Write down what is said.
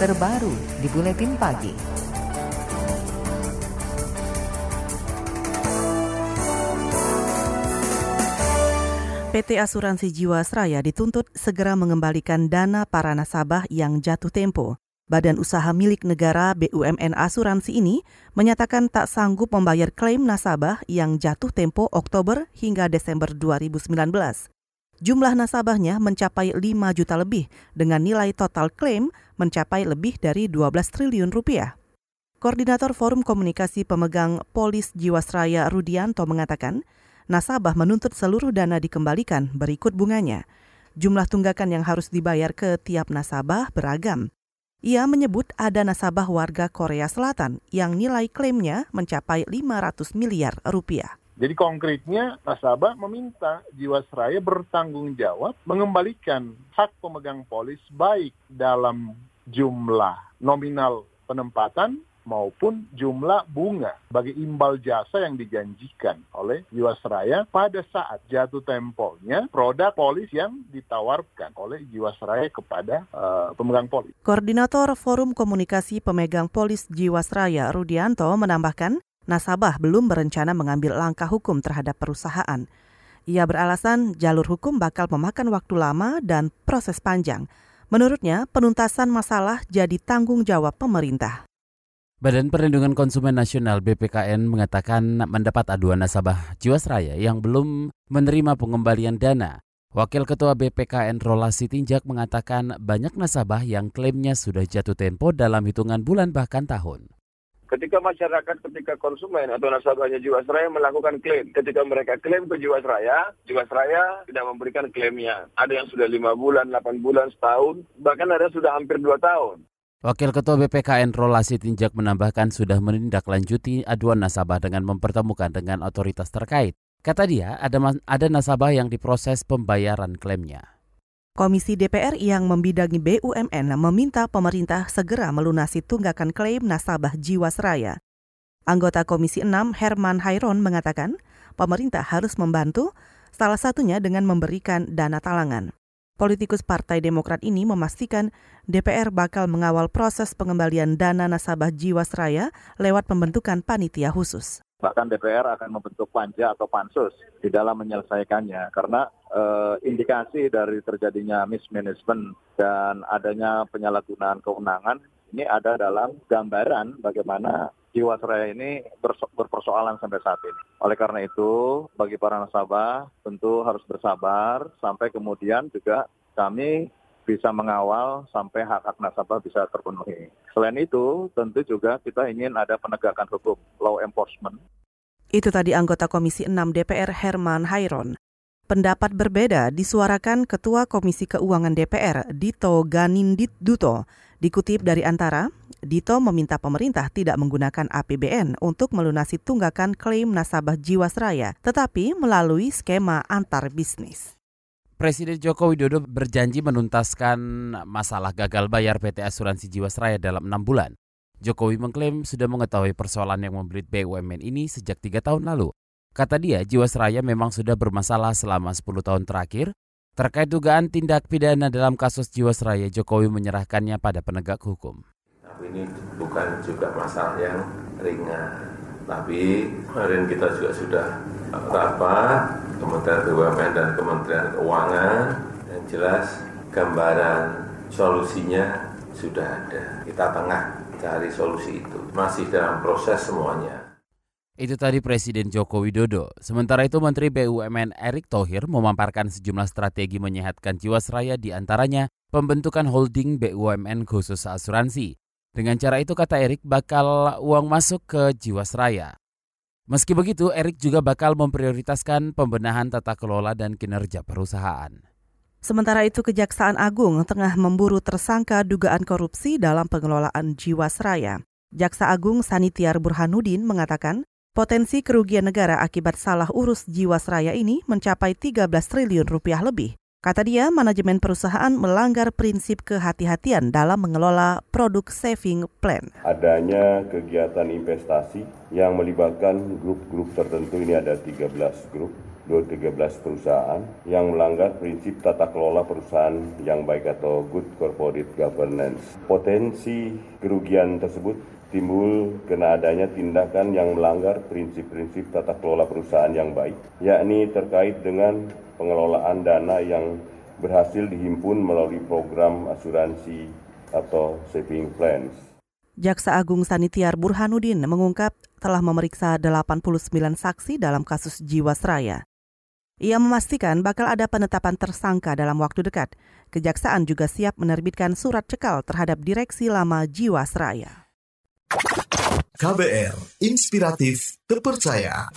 terbaru di Buletin Pagi. PT Asuransi Jiwasraya dituntut segera mengembalikan dana para nasabah yang jatuh tempo. Badan Usaha Milik Negara BUMN Asuransi ini menyatakan tak sanggup membayar klaim nasabah yang jatuh tempo Oktober hingga Desember 2019. Jumlah nasabahnya mencapai 5 juta lebih dengan nilai total klaim mencapai lebih dari 12 triliun rupiah. Koordinator Forum Komunikasi Pemegang Polis Jiwasraya Rudianto mengatakan, nasabah menuntut seluruh dana dikembalikan berikut bunganya. Jumlah tunggakan yang harus dibayar ke tiap nasabah beragam. Ia menyebut ada nasabah warga Korea Selatan yang nilai klaimnya mencapai 500 miliar rupiah. Jadi konkretnya nasabah meminta Jiwasraya bertanggung jawab mengembalikan hak pemegang polis baik dalam jumlah nominal penempatan maupun jumlah bunga bagi imbal jasa yang dijanjikan oleh Jiwasraya pada saat jatuh temponya produk polis yang ditawarkan oleh Jiwasraya kepada uh, pemegang polis. Koordinator Forum Komunikasi Pemegang Polis Jiwasraya Rudianto menambahkan, nasabah belum berencana mengambil langkah hukum terhadap perusahaan. Ia beralasan jalur hukum bakal memakan waktu lama dan proses panjang. Menurutnya, penuntasan masalah jadi tanggung jawab pemerintah. Badan Perlindungan Konsumen Nasional BPKN mengatakan mendapat aduan nasabah Jiwasraya yang belum menerima pengembalian dana. Wakil Ketua BPKN Rolasi Tinjak mengatakan banyak nasabah yang klaimnya sudah jatuh tempo dalam hitungan bulan bahkan tahun. Ketika masyarakat, ketika konsumen atau nasabahnya Jiwasraya melakukan klaim, ketika mereka klaim ke Jiwasraya, Jiwasraya tidak memberikan klaimnya. Ada yang sudah lima bulan, delapan bulan, setahun, bahkan ada sudah hampir dua tahun. Wakil Ketua BPKN Rolasi Tinjak menambahkan sudah menindaklanjuti aduan nasabah dengan mempertemukan dengan otoritas terkait. Kata dia, ada, ada nasabah yang diproses pembayaran klaimnya. Komisi DPR yang membidangi BUMN meminta pemerintah segera melunasi tunggakan klaim nasabah Jiwasraya. Anggota Komisi 6 Herman Hairon mengatakan, pemerintah harus membantu, salah satunya dengan memberikan dana talangan. Politikus Partai Demokrat ini memastikan DPR bakal mengawal proses pengembalian dana nasabah Jiwasraya lewat pembentukan panitia khusus. Bahkan DPR akan membentuk panja atau pansus di dalam menyelesaikannya karena eh, indikasi dari terjadinya mismanagement dan adanya penyalahgunaan kewenangan ini ada dalam gambaran bagaimana Jiwasraya ini berpersoalan sampai saat ini. Oleh karena itu, bagi para nasabah tentu harus bersabar sampai kemudian juga kami bisa mengawal sampai hak-hak nasabah bisa terpenuhi. Selain itu, tentu juga kita ingin ada penegakan hukum, law enforcement. Itu tadi anggota Komisi 6 DPR Herman Hairon. Pendapat berbeda disuarakan Ketua Komisi Keuangan DPR Dito Ganindit Duto. Dikutip dari Antara, Dito meminta pemerintah tidak menggunakan APBN untuk melunasi tunggakan klaim nasabah Jiwasraya, tetapi melalui skema antar bisnis. Presiden Joko Widodo berjanji menuntaskan masalah gagal bayar PT Asuransi Jiwasraya dalam enam bulan. Jokowi mengklaim sudah mengetahui persoalan yang membelit BUMN ini sejak tiga tahun lalu. Kata dia, Jiwasraya memang sudah bermasalah selama 10 tahun terakhir. Terkait dugaan tindak pidana dalam kasus Jiwasraya, Jokowi menyerahkannya pada penegak hukum ini bukan juga masalah yang ringan. Tapi kemarin kita juga sudah rapat Kementerian BUMN dan Kementerian Keuangan yang jelas gambaran solusinya sudah ada. Kita tengah cari solusi itu. Masih dalam proses semuanya. Itu tadi Presiden Joko Widodo. Sementara itu Menteri BUMN Erick Thohir memaparkan sejumlah strategi menyehatkan Jiwasraya di antaranya pembentukan holding BUMN khusus asuransi, dengan cara itu kata Erik bakal uang masuk ke Jiwasraya. Meski begitu, Erik juga bakal memprioritaskan pembenahan tata kelola dan kinerja perusahaan. Sementara itu, Kejaksaan Agung tengah memburu tersangka dugaan korupsi dalam pengelolaan Jiwasraya. Jaksa Agung Sanitiar Burhanuddin mengatakan, potensi kerugian negara akibat salah urus Jiwasraya ini mencapai 13 triliun rupiah lebih. Kata dia, manajemen perusahaan melanggar prinsip kehati-hatian dalam mengelola produk saving plan. Adanya kegiatan investasi yang melibatkan grup-grup tertentu, ini ada 13 grup, 13 perusahaan yang melanggar prinsip tata kelola perusahaan yang baik atau good corporate governance. Potensi kerugian tersebut timbul karena adanya tindakan yang melanggar prinsip-prinsip tata kelola perusahaan yang baik, yakni terkait dengan pengelolaan dana yang berhasil dihimpun melalui program asuransi atau saving plans. Jaksa Agung Sanitiar Burhanuddin mengungkap telah memeriksa 89 saksi dalam kasus Jiwasraya. Ia memastikan bakal ada penetapan tersangka dalam waktu dekat. Kejaksaan juga siap menerbitkan surat cekal terhadap direksi lama Jiwasraya. KBR, inspiratif, terpercaya.